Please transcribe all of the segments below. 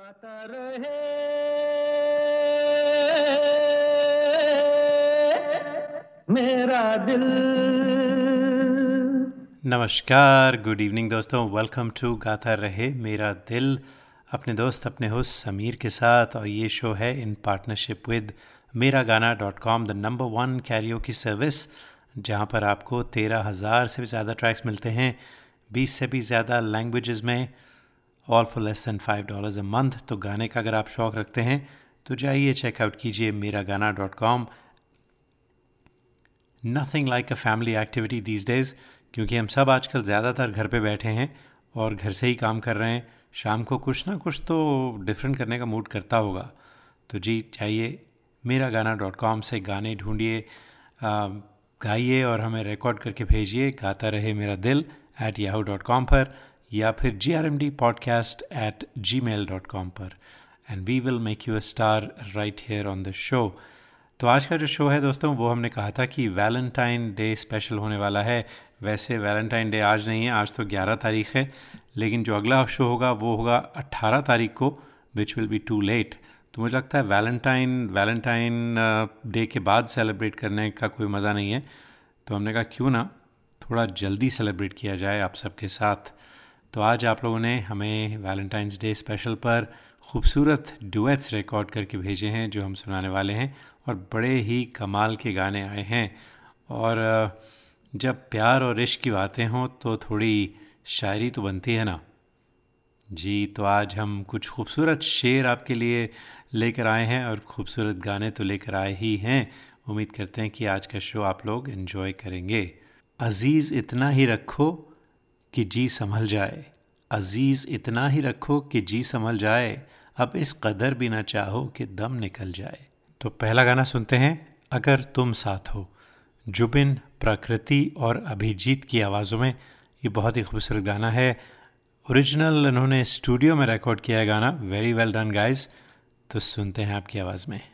गाता रहे। मेरा दिल। नमस्कार गुड इवनिंग दोस्तों। वेलकम टू गाता रहे, मेरा दिल। अपने दोस्त, अपने होस्ट समीर के साथ और ये शो है इन पार्टनरशिप विद मेरा Gaana dot com the number one Cairo की सर्विस जहाँ पर आपको तेरह हज़ार से भी ज़्यादा ट्रैक्स मिलते हैं, बीस से भी ज़्यादा लैंग्वेजेस में। All for less than five dollars a month तो गाने का अगर आप शौक़ रखते हैं तो जाइए चेकआउट कीजिए मेरा Gaana dot com nothing like a family activity these days क्योंकि हम सब आजकल ज़्यादातर घर पे बैठे हैं और घर से ही काम कर रहे हैं। शाम को कुछ ना कुछ तो डिफरेंट करने का मूड करता होगा। तो जी चाहिए मेरा गाना डॉट कॉम से गाने ढूंढिए गाइए और हमें रिकॉर्ड करके भेजिए। गाता रहे मेरा दिल एट याहू डॉट कॉम पर। या फिर G R M D podcast at gmail dot com पर। And we will make you a star right here on the show तो आज का जो शो है दोस्तों, वो हमने कहा था कि वैलेंटाइन डे स्पेशल होने वाला है। वैसे वैलेंटाइन डे आज नहीं है, आज तो 11 तारीख है। लेकिन जो अगला शो होगा, वो होगा 18 तारीख को which will be too late तो मुझे लगता है वैलेंटाइन वैलेंटाइन डे के बाद सेलिब्रेट करने का कोई मज़ा नहीं है। तो हमने कहा, क्यों ना थोड़ा जल्दी सेलिब्रेट किया जाए आप सबके साथ? तो आज आप लोगों ने हमें वैलेंटाइंस डे स्पेशल पर खूबसूरत डुएट्स रिकॉर्ड करके भेजे हैं, जो हम सुनाने वाले हैं, और बड़े ही कमाल के गाने आए हैं। और जब प्यार और इश्क की बातें हों तो थोड़ी शायरी तो बनती है ना? जी तो आज हम कुछ खूबसूरत शेर आपके लिए लेकर आए हैं, और ख़ूबसूरत गाने तो लेकर आए ही हैं। उम्मीद करते हैं कि आज का शो आप लोग इन्जॉय करेंगे। अज़ीज़, इतना ही रखो। कि जी संभल जाए। अज़ीज़, इतना ही रखो कि जी संभल जाए। अब इस कदर भी ना चाहो कि दम निकल जाए। तो पहला गाना सुनते हैं, अगर तुम साथ हो। जुबिन, प्रकृति और अभिजीत की आवाज़ों में ये बहुत ही खूबसूरत गाना है। ओरिजिनल इन्होंने स्टूडियो में रिकॉर्ड किया है गाना। वेरी वेल डन गाइज़ तो सुनते हैं आपकी आवाज़ में।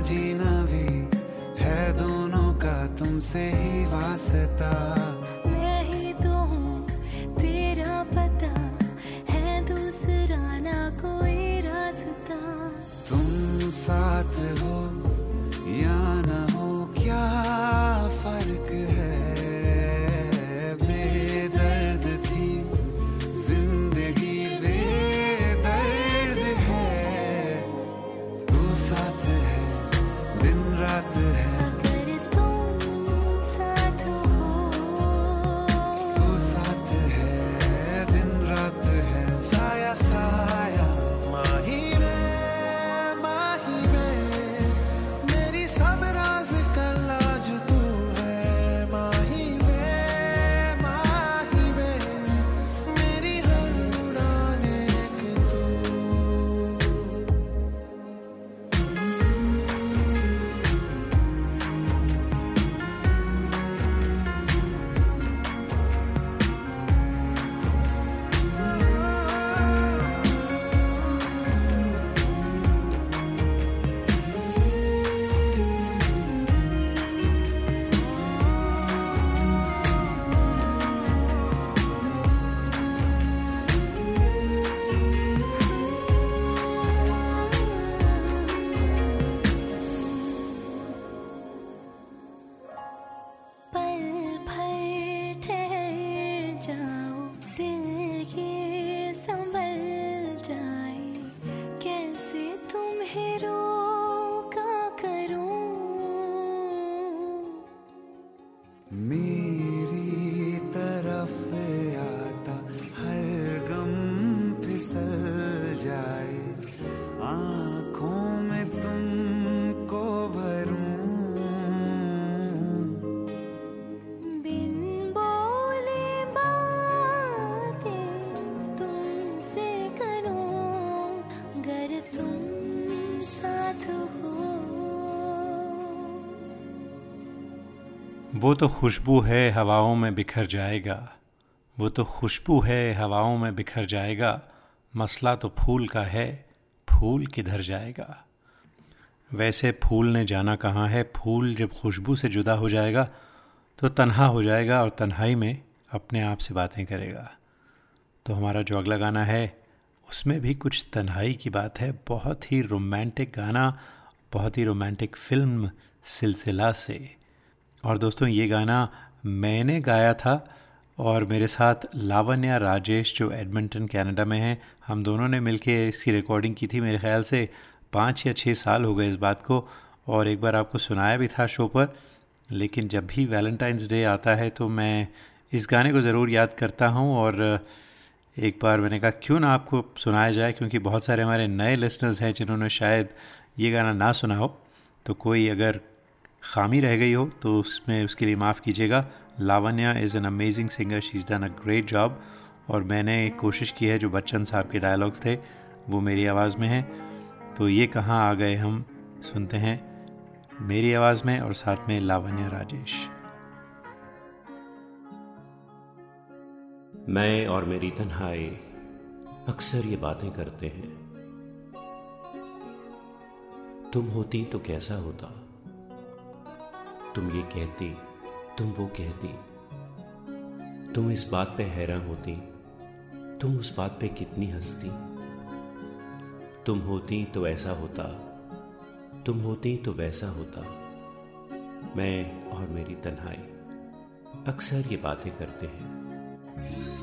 जीना भी है दोनों का तुमसे ही वास्ता। वो तो खुशबू है, हवाओं में बिखर जाएगा। वो तो खुशबू है, हवाओं में बिखर जाएगा। मसला तो फूल का है, फूल किधर जाएगा? वैसे फूल ने जाना कहाँ है? फूल जब खुशबू से जुदा हो जाएगा तो तन्हा हो जाएगा और तन्हाई में अपने आप से बातें करेगा। तो हमारा जो अगला गाना है, उसमें भी कुछ तन्हाई की बात है। बहुत ही रोमांटिक गाना, बहुत ही रोमांटिक फ़िल्म सिलसिला से। और दोस्तों, ये गाना मैंने गाया था और मेरे साथ लावण्या राजेश, जो एडमिंटन, कनाडा में हैं, हम दोनों ने मिलके इसकी रिकॉर्डिंग की थी। मेरे ख्याल से पाँच या छः साल हो गए इस बात को, और एक बार आपको सुनाया भी था शो पर। लेकिन जब भी वैलेंटाइंस डे आता है तो मैं इस गाने को ज़रूर याद करता हूँ और एक बार मैंने कहा, क्यों ना आपको सुनाया जाए? क्योंकि बहुत सारे हमारे नए लिसनर्स हैं जिन्होंने शायद ये गाना ना सुना हो। तो कोई अगर खामी रह गई हो तो उसमें उसके लिए माफ़ कीजिएगा। Lavanya is an amazing singer she is done a great job और मैंने कोशिश की है, जो बच्चन साहब के डायलॉग्स थे, वो मेरी आवाज़ में हैं। तो ये कहाँ आ गए हम, सुनते हैं। मेरी आवाज़ में और साथ में लावण्या राजेश। मैं और मेरी तन्हाई अक्सर ये बातें करते हैं। तुम होती तो कैसा होता? तुम ये कहती, तुम वो कहती। तुम इस बात पे हैरान होती, तुम उस बात पे कितनी हंसती। तुम होती तो ऐसा होता, तुम होती तो वैसा होता। मैं और मेरी तन्हाई, अक्सर ये बातें करते हैं।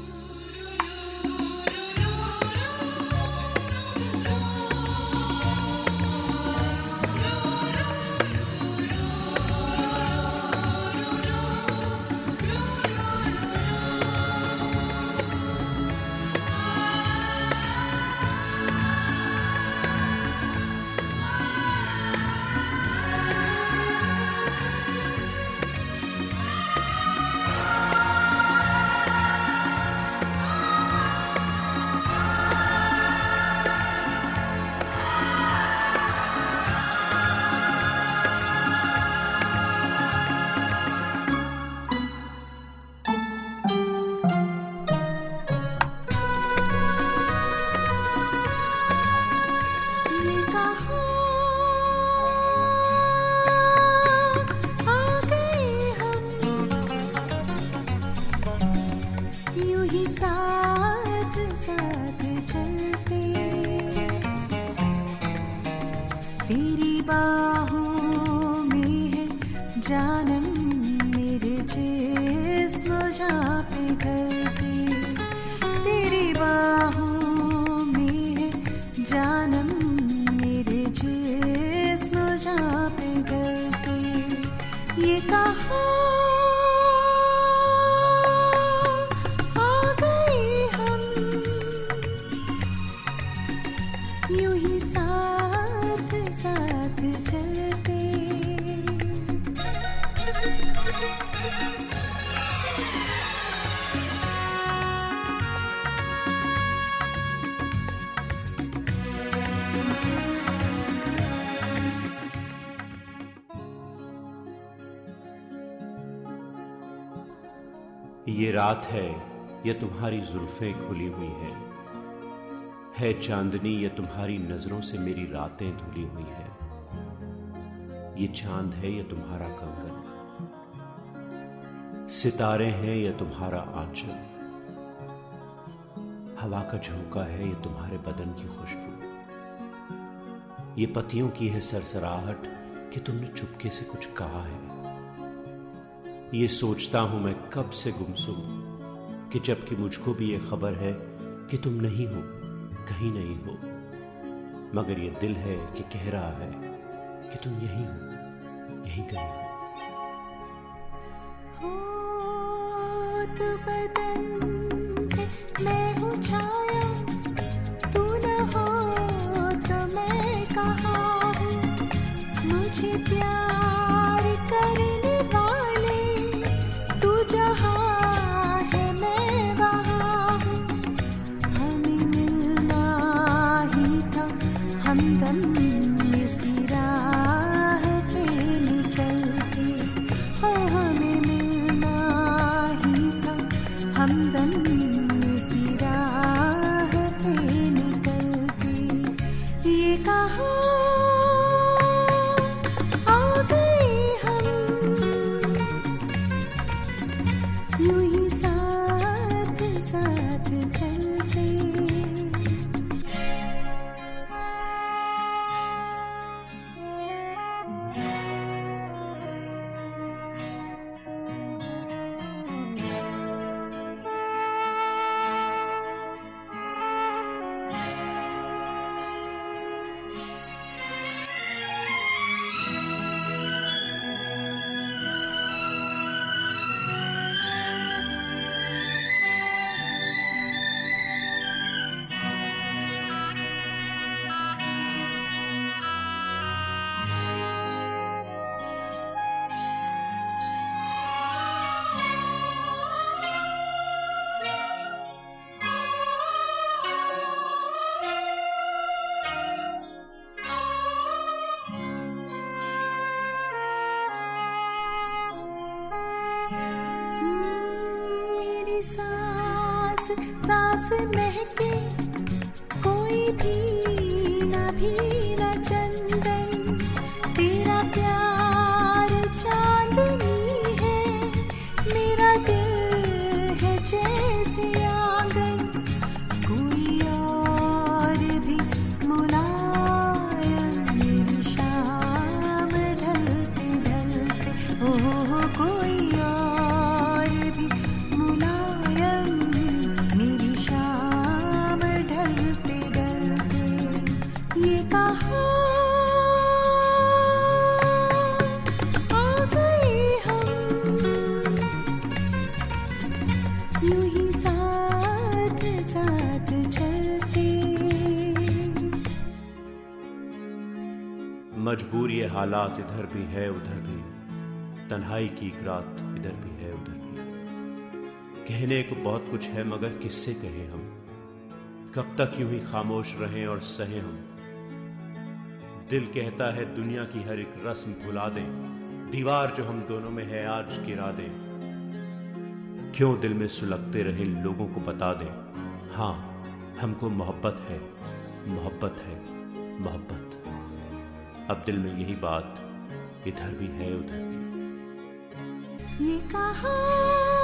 ये रात है, ये तुम्हारी जुल्फें खुली हुई हैं। है चांदनी, ये तुम्हारी नज़रों से मेरी रातें धुली हुई हैं। ये चाँद है, ये तुम्हारा कंगन। सितारे हैं, ये तुम्हारा आंचल। हवा का झोंका है, ये तुम्हारे बदन की खुशबू। ये पतियों की है सरसराहट कि तुमने चुपके से कुछ कहा है। ये सोचता हूँ मैं कब से गुमसुम, कि जबकि मुझको भी ये खबर है कि तुम नहीं हो, कहीं नहीं हो। मगर ये दिल है कि कह रहा है कि तुम यही हो, यही कहीं हो। बदन, मैं छाया। हालात इधर भी है, उधर भी। तन्हाई की रात इधर भी है, उधर भी। कहने को बहुत कुछ है, मगर किससे कहें हम? कब तक यूँ ही खामोश रहें और सहें हम? दिल कहता है, दुनिया की हर एक रस्म भुला दें। दीवार जो हम दोनों में है, आज गिरा दें। क्यों दिल में सुलगते रहे, लोगों को बता दें? हाँ हमको मोहब्बत है मोहब्बत है, मोहब्बत। अब दिल में यही बात इधर भी है उधर भी। ये कहाँ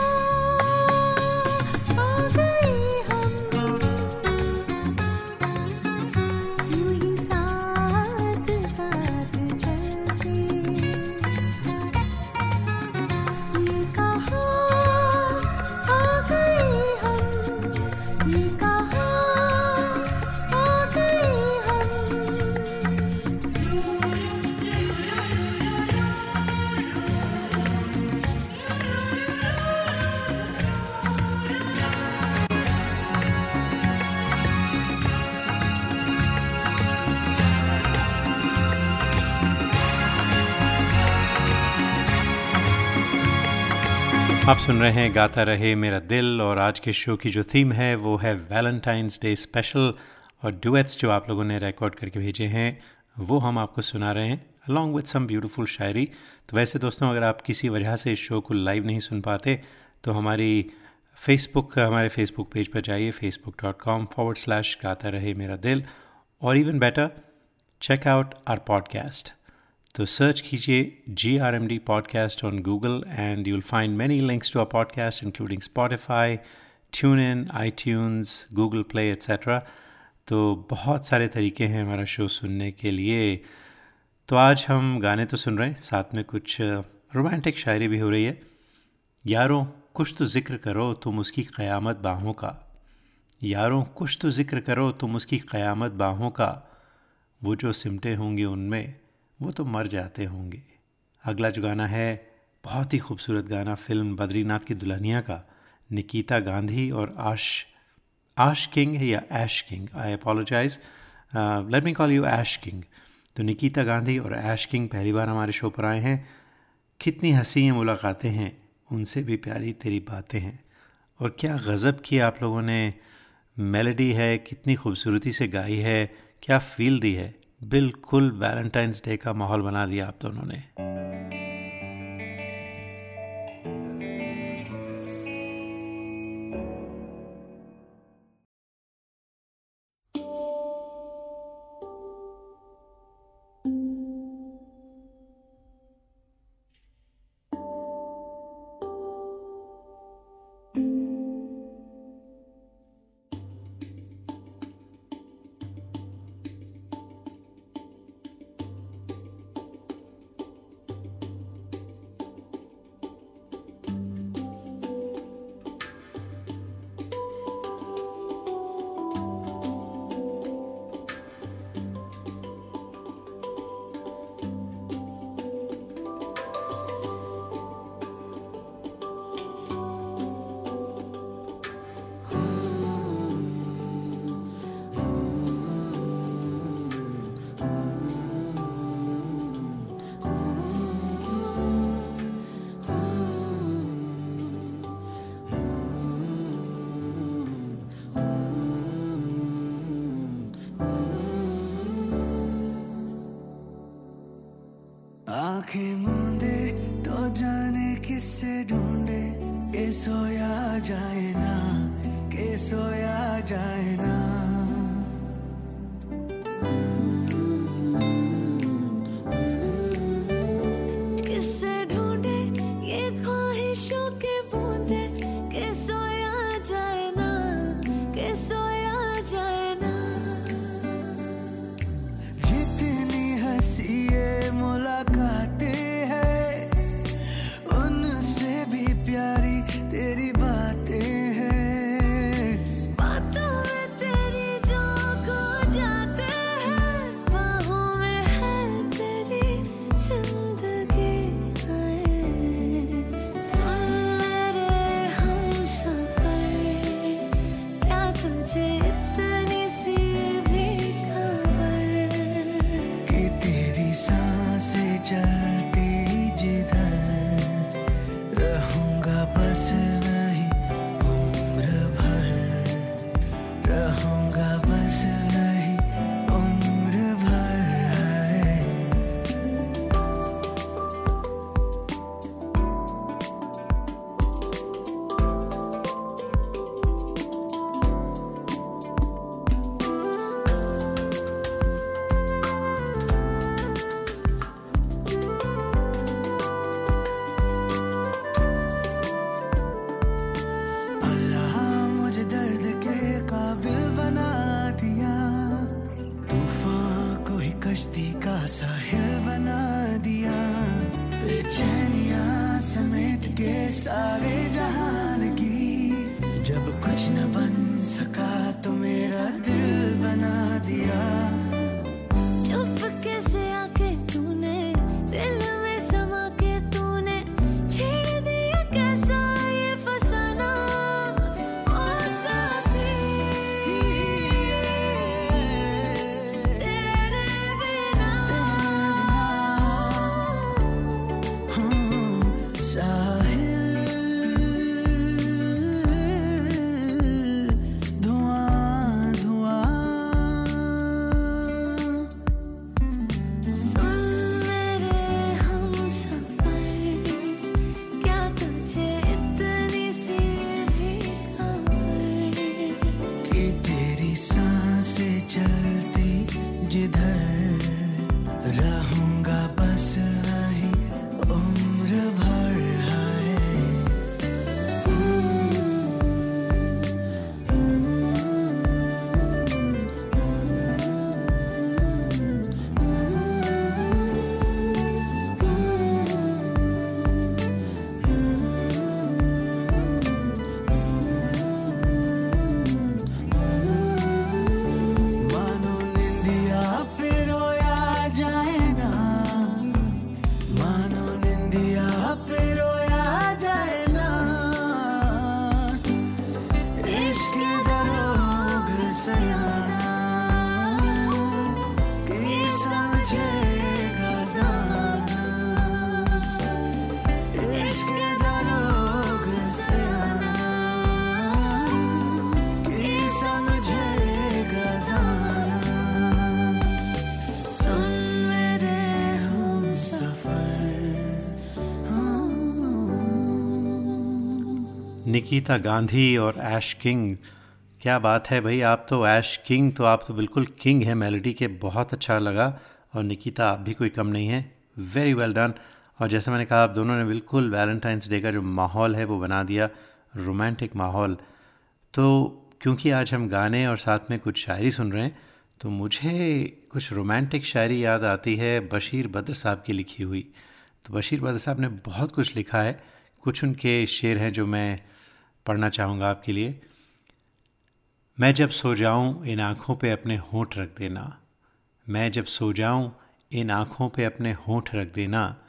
आप सुन रहे हैं गाता रहे मेरा दिल और आज के शो की जो थीम है, वो है वैलेंटाइंस डे स्पेशल और डुएट्स जो आप लोगों ने रिकॉर्ड करके भेजे हैं, वो हम आपको सुना रहे हैं अलॉन्ग विथ सम ब्यूटीफुल शायरी। तो वैसे दोस्तों, अगर आप किसी वजह से इस शो को लाइव नहीं सुन पाते तो हमारी फेसबुक हमारे फेसबुक पेज पर जाइए Facebook dot com forward slash Gaata Rahe Mera Dil. और even better check out our podcast तो सर्च कीजिए G R M D podcast on Google and you'll find many links to a podcast including Spotify TuneIn iTunes Google Play et cetera तो बहुत सारे तरीके हैं हमारा show सुनने के लिए। तो आज हम गाने तो सुन रहे हैं, साथ में कुछ रोमांटिक शायरी भी हो रही है। यारों, कुछ तो ज़िक्र करो तुम उसकी क़यामत बाहों का। यारों, कुछ तो ज़िक्र करो तुम उसकी क़यामत बाहों का। वो जो सिमटे होंगे उनमें। वो तो मर जाते होंगे। अगला जो गाना है, बहुत ही खूबसूरत गाना, फ़िल्म बद्रीनाथ की दुल्हनिया का, निकिता गांधी और आश आश किंग है या Ash King? I apologize let me call you Ash King. तो निकिता गांधी और ऐश किंग पहली बार हमारे शो पर आए हैं। कितनी हँसी मुलाकातें हैं, उनसे भी प्यारी तेरी बातें हैं। और क्या गज़ब की आप लोगों ने मेलोडी है, कितनी खूबसूरती से गाई है, क्या फील दी है। बिल्कुल वैलेंटाइंस डे का माहौल बना दिया आप दोनों ने। आँखें मूंदे तो जाने किससे ढूंढे? के सोया जाए ना के सोया जाए ना। निकिता गांधी और ऐश किंग। क्या बात है भाई, आप तो ऐश किंग तो आप तो बिल्कुल किंग है। मेलोडी के बहुत अच्छा लगा और निकिता, आप भी कोई कम नहीं है। वेरी वेल डन और जैसे मैंने कहा, आप दोनों ने बिल्कुल वैलेंटाइंस डे का जो माहौल है, वो बना दिया। रोमांटिक माहौल। तो क्योंकि आज हम गाने और साथ में कुछ शायरी सुन रहे हैं तो मुझे कुछ रोमांटिक शायरी याद आती है, बशीर बद्र साहब की लिखी हुई। तो बशीर बद्र साहब ने बहुत कुछ लिखा है। कुछ उनके शेर हैं जो मैं पढ़ना चाहूँगा आपके लिए। मैं जब सो जाऊँ, इन आँखों पे अपने होंठ रख देना। मैं जब सो जाऊँ, इन आँखों पे अपने होंठ रख देना।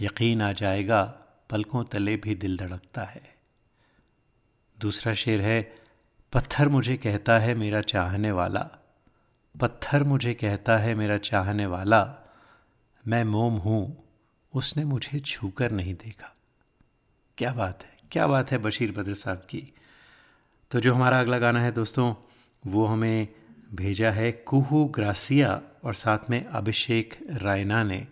यकीन आ जाएगा, पलकों तले भी दिल धड़कता है। दूसरा शेर है, पत्थर मुझे कहता है मेरा चाहने वाला। पत्थर मुझे कहता है मेरा चाहने वाला। मैं मोम हूँ, उसने मुझे छूकर नहीं देखा। क्या बात है। क्या बात है बशीर बद्र साहब की? तो जो हमारा अगला गाना है दोस्तों, वो हमें भेजा है कुहू ग्रासिया और साथ में अभिषेक रायना ने।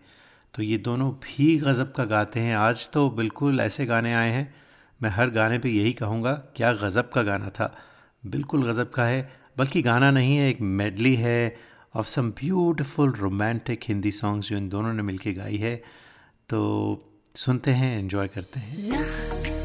तो ये दोनों भी गज़ब का गाते हैं। आज तो बिल्कुल ऐसे गाने आए हैं, मैं हर गाने पे यही कहूँगा, क्या गज़ब का गाना था। बिल्कुल गज़ब का है, बल्कि गाना नहीं है, एक मेडली है of some beautiful romantic Hindi songs जो इन दोनों ने मिलके गाई है। तो सुनते हैं एंजॉय करते हैं।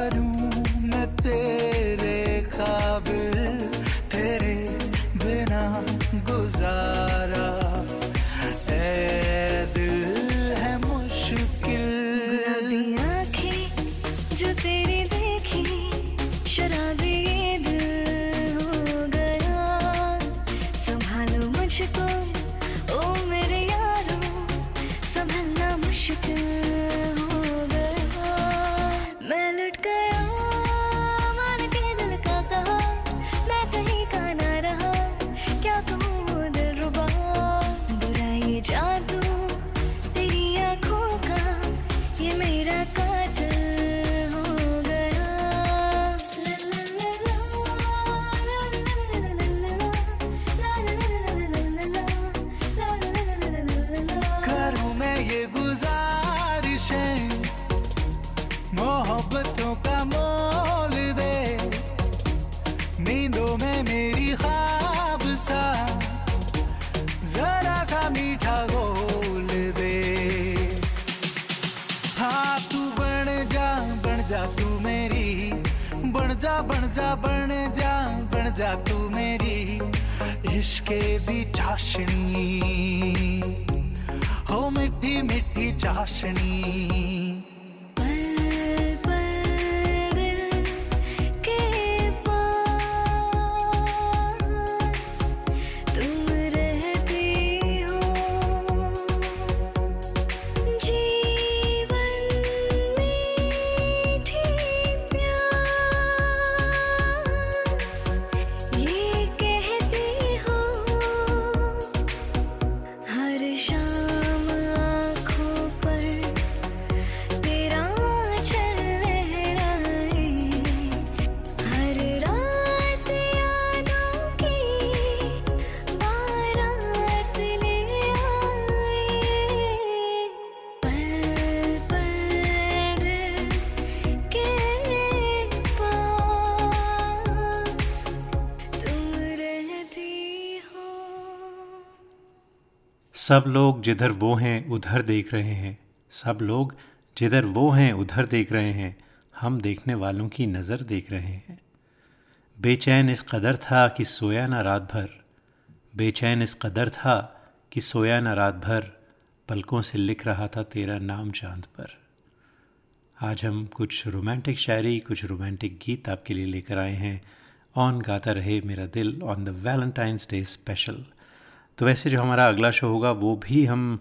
परूं मैं तेरे काबिल सब लोग जिधर वो हैं, उधर देख रहे हैं। सब लोग जिधर वो हैं, उधर देख रहे हैं। हम देखने वालों की नज़र देख रहे हैं। बेचैन इस कदर था कि सोया ना रात भर। बेचैन इस कदर था कि सोया ना रात भर। पलकों से लिख रहा था तेरा नाम चाँद पर। आज हम कुछ रोमांटिक शायरी, कुछ रोमांटिक गीत आपके लिए लेकर आए हैं। On Gaata Rahe Mera Dil on the Valentine's Day special तो वैसे जो हमारा अगला शो होगा, वो भी हम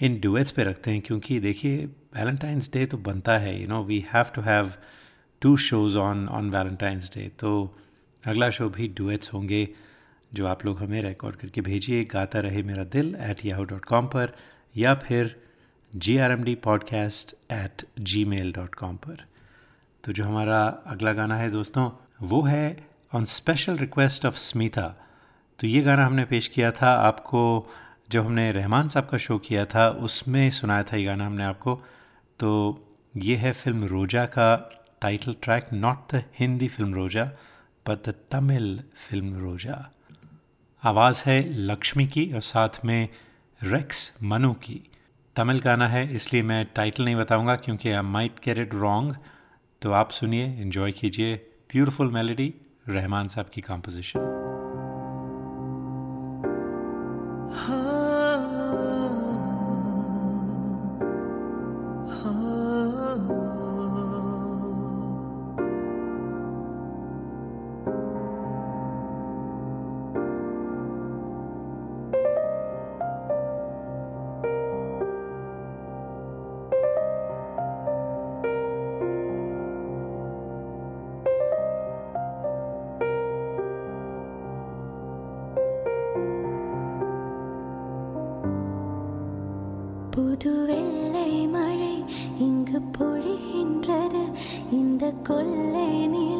इन डुएट्स पे रखते हैं, क्योंकि देखिए वैलेंटाइंस डे तो बनता है you know we have to have two shows on on Valentine's Day तो अगला शो भी डुएट्स होंगे, जो आप लोग हमें रिकॉर्ड करके भेजिए, गाता रहे मेरा दिल एट याहू डॉट कॉम पर, या फिर G R M D podcast at gmail dot com पर। तो जो हमारा अगला गाना है दोस्तों, वो है on special request of Smita तो ये गाना हमने पेश किया था, आपको जब हमने रहमान साहब का शो किया था, उसमें सुनाया था ये गाना हमने आपको। तो ये है फ़िल्म रोजा का title track not the Hindi film Roja but the Tamil film Roja. आवाज़ है लक्ष्मी की और साथ में रेक्स मनु की। तमिल गाना है, इसलिए मैं टाइटल नहीं बताऊँगा क्योंकि I might get it wrong तो आप सुनिए इन्जॉय कीजिए। ब्यूटिफुल मेलोडी रहमान साहब की कॉम्पोजिशन புது வெள்ளை மழை இங்கு பொழிகின்றது. இந்த கொள்ளை நிலா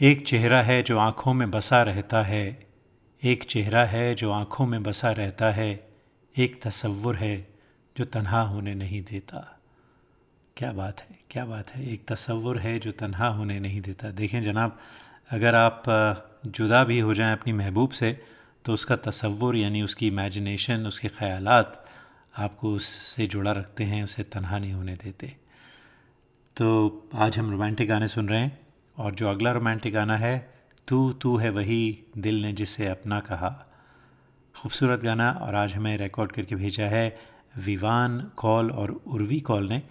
एक चेहरा है जो आँखों में बसा रहता है। एक चेहरा है जो आँखों में बसा रहता है। एक तसव्वुर है जो तन्हा होने नहीं देता। क्या बात है, क्या बात है। एक तसव्वुर है जो तन्हा होने नहीं देता। देखें जनाब, अगर आप जुदा भी हो जाएँ अपनी महबूब से तो उसका तसव्वुर यानी उसकी इमेजिनेशन उसके ख़यालात आपको उससे जुड़ा रखते हैं, उसे तनहा नहीं होने देते। तो आज हम रोमांटिक गाने सुन रहे हैं। और जो अगला रोमांटिक गाना है तू तू है वही दिल ने जिसे अपना कहा। खूबसूरत गाना और आज हमें रिकॉर्ड करके भेजा है विवान कॉल और उर्वी कॉल ने।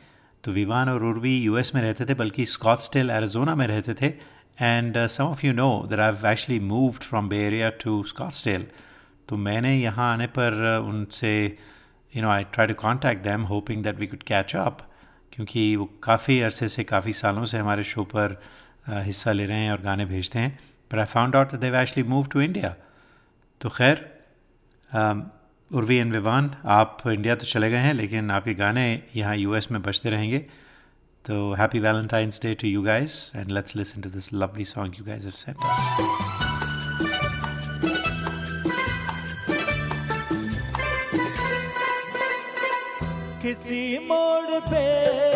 तो विवान और उर्वी यूएस में रहते थे बल्कि स्कॉट्सटेल एरिजोना में रहते थे। And some of you know that I actually moved from Bay Area to Scottsdale तो मैंने यहाँ आने पर uh, उनसे you know I try to contact them hoping that we could catch up क्योंकि वो काफ़ी अरसे से काफ़ी सालों से हमारे शो पर हिस्सा ले रहे हैं और गाने भेजते हैं। But I found out they actually move to India तो खैर उर्वी एंड विवान आप इंडिया तो चले गए हैं लेकिन आपके गाने यहाँ यूएस में बजते रहेंगे। तो happy Valentine's day to you guys, and let's listen to this lovely song you have sent us. किसी मोड़ पे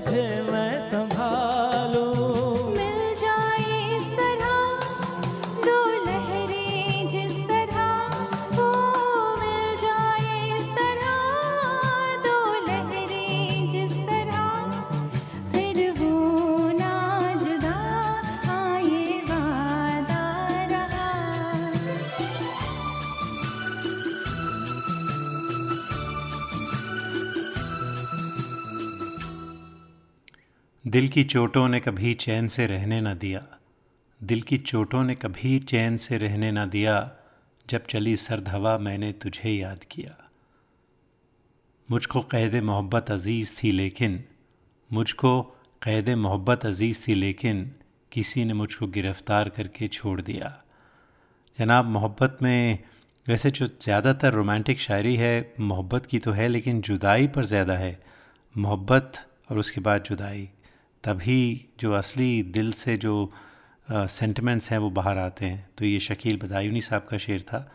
तुझे की चोटों ने कभी चैन से रहने न दिया। दिल की चोटों ने कभी चैन से रहने न दिया। जब चली सर्द हवा, मैंने तुझे याद किया। मुझको कैद मोहब्बत अज़ीज़ थी लेकिन, मुझको कैद मोहब्बत अज़ीज़ थी लेकिन, किसी ने मुझको गिरफ़्तार करके छोड़ दिया। जनाब, मोहब्बत में वैसे जो ज़्यादातर रोमांटिक शायरी है, मोहब्बत की तो है, लेकिन जुदाई पर ज़्यादा है। मोहब्बत और उसके बाद जुदाई। तभी जो असली दिल से जो सेंटिमेंट्स हैं वो बाहर आते हैं। तो ये शकील बदायूनी साहब का शेर था,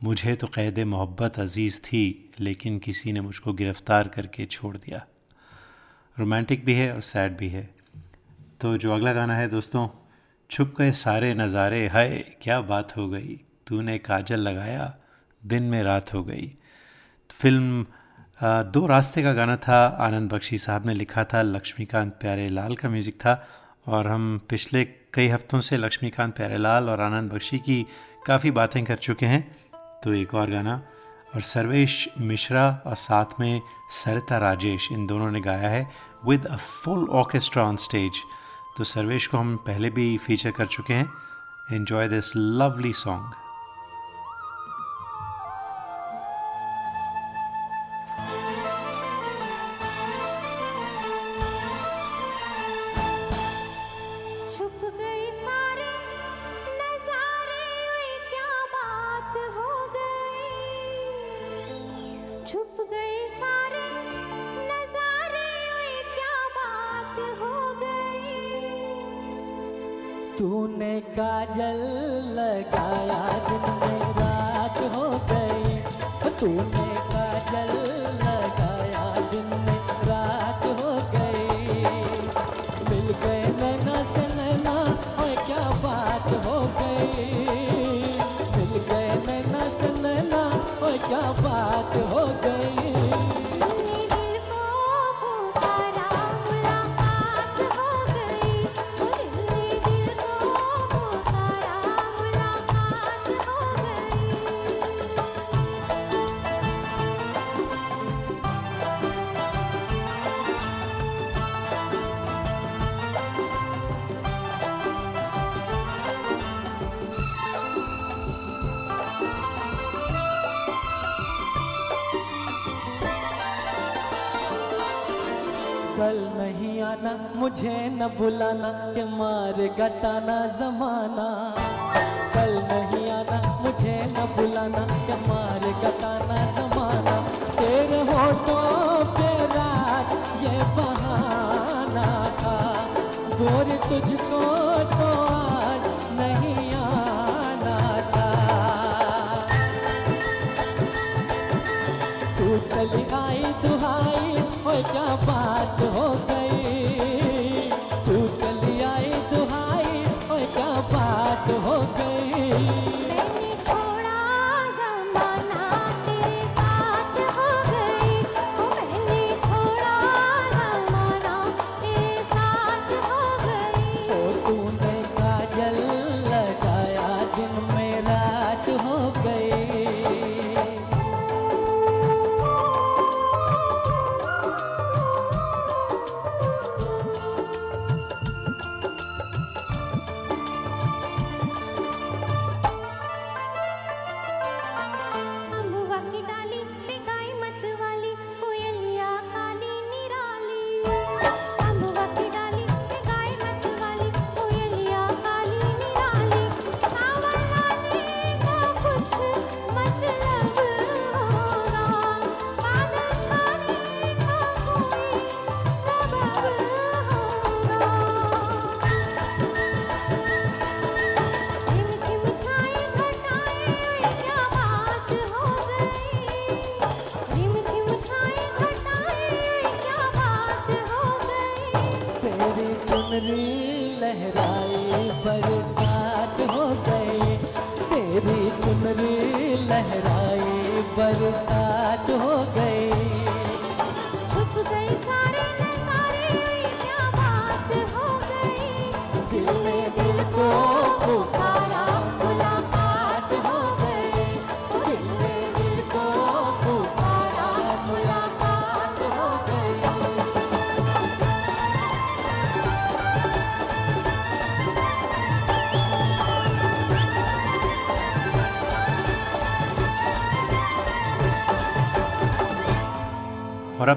मुझे तो कैद मोहब्बत अज़ीज़ थी, लेकिन किसी ने मुझको गिरफ़्तार करके छोड़ दिया। रोमांटिक भी है और सैड भी है। तो जो अगला गाना है दोस्तों, छुप गए सारे नज़ारे, हाय, क्या बात हो गई? तूने काजल लगाया, दिन में रात हो गई। फ़िल्म दो रास्ते का गाना था, आनंद बख्शी साहब ने लिखा था, लक्ष्मीकांत प्यारे लाल का म्यूज़िक था, और हम पिछले कई हफ्तों से लक्ष्मीकांत प्यारे लाल और आनंद बख्शी की काफ़ी बातें कर चुके हैं। तो एक और गाना, और सर्वेश मिश्रा और साथ में सरिता राजेश, इन दोनों ने गाया है with a full orchestra on stage तो सर्वेश को हम पहले भी फीचर कर चुके हैं। एन्जॉय दिस लवली सॉन्ग आना मुझे न बुलाना के मारे गताना जमाना। कल नहीं आना, मुझे न बुलाना के मारे गताना जमाना। तेरे होठों पे रात, ये बहाना था। गोरे तुझको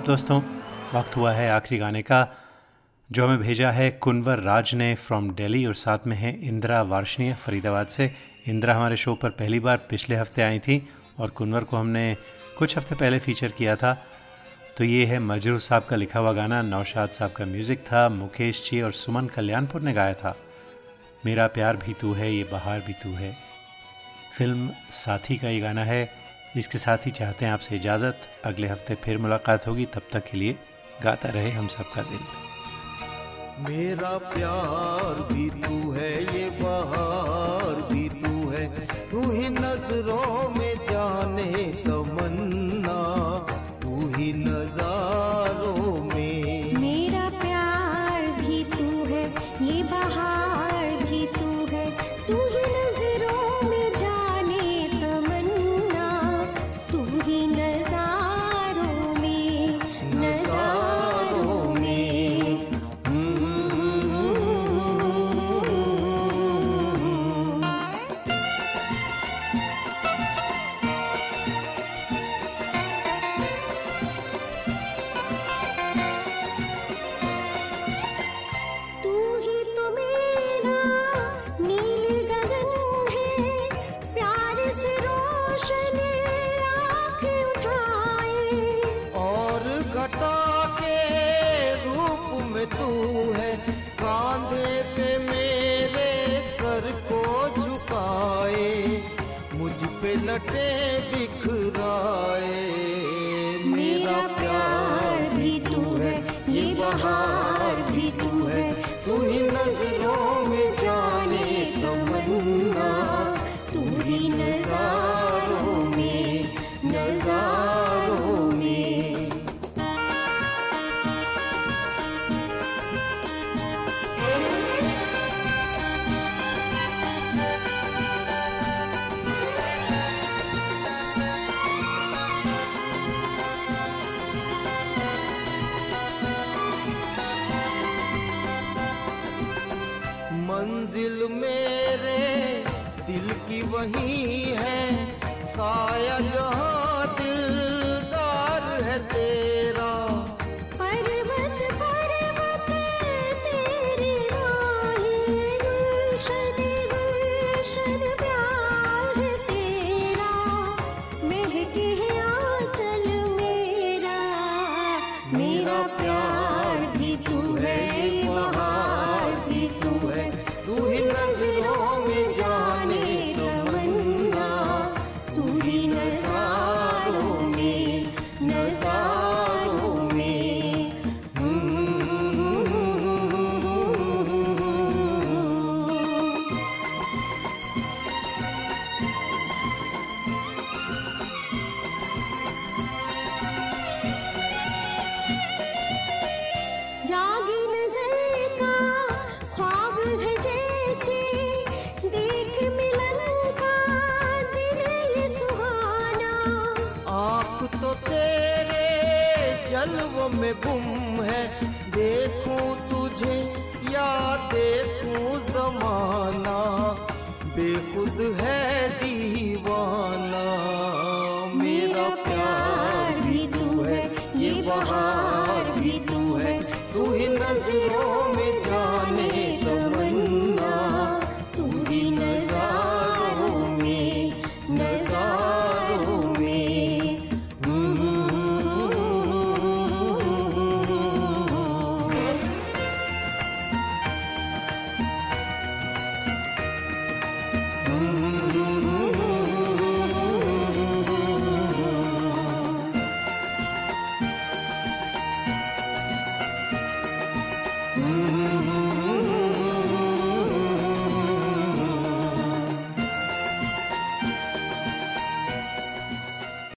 दोस्तों, वक्त हुआ है आखिरी गाने का, जो हमें भेजा है कुनवर राज ने फ्रॉम दिल्ली और साथ में है इंदिरा वार्षणीय फरीदाबाद से। इंदिरा हमारे शो पर पहली बार पिछले हफ़्ते आई थी और कुनवर को हमने कुछ हफ़्ते पहले फीचर किया था। तो ये है मजरू साहब का लिखा हुआ गाना, नौशाद साहब का म्यूज़िक था, मुकेश जी और सुमन कल्याणपुर ने गाया था। मेरा प्यार भी तू है, ये बहार भी तू है। फ़िल्म साथी का ये गाना है इसके साथ ही चाहते हैं आपसे इजाज़त। अगले हफ़्ते फिर मुलाकात होगी। तब तक के लिए गाता रहे हम सबका दिल। मेरा प्यार भी तू है, ये बहार भी तू है। तू ही नज़रों your day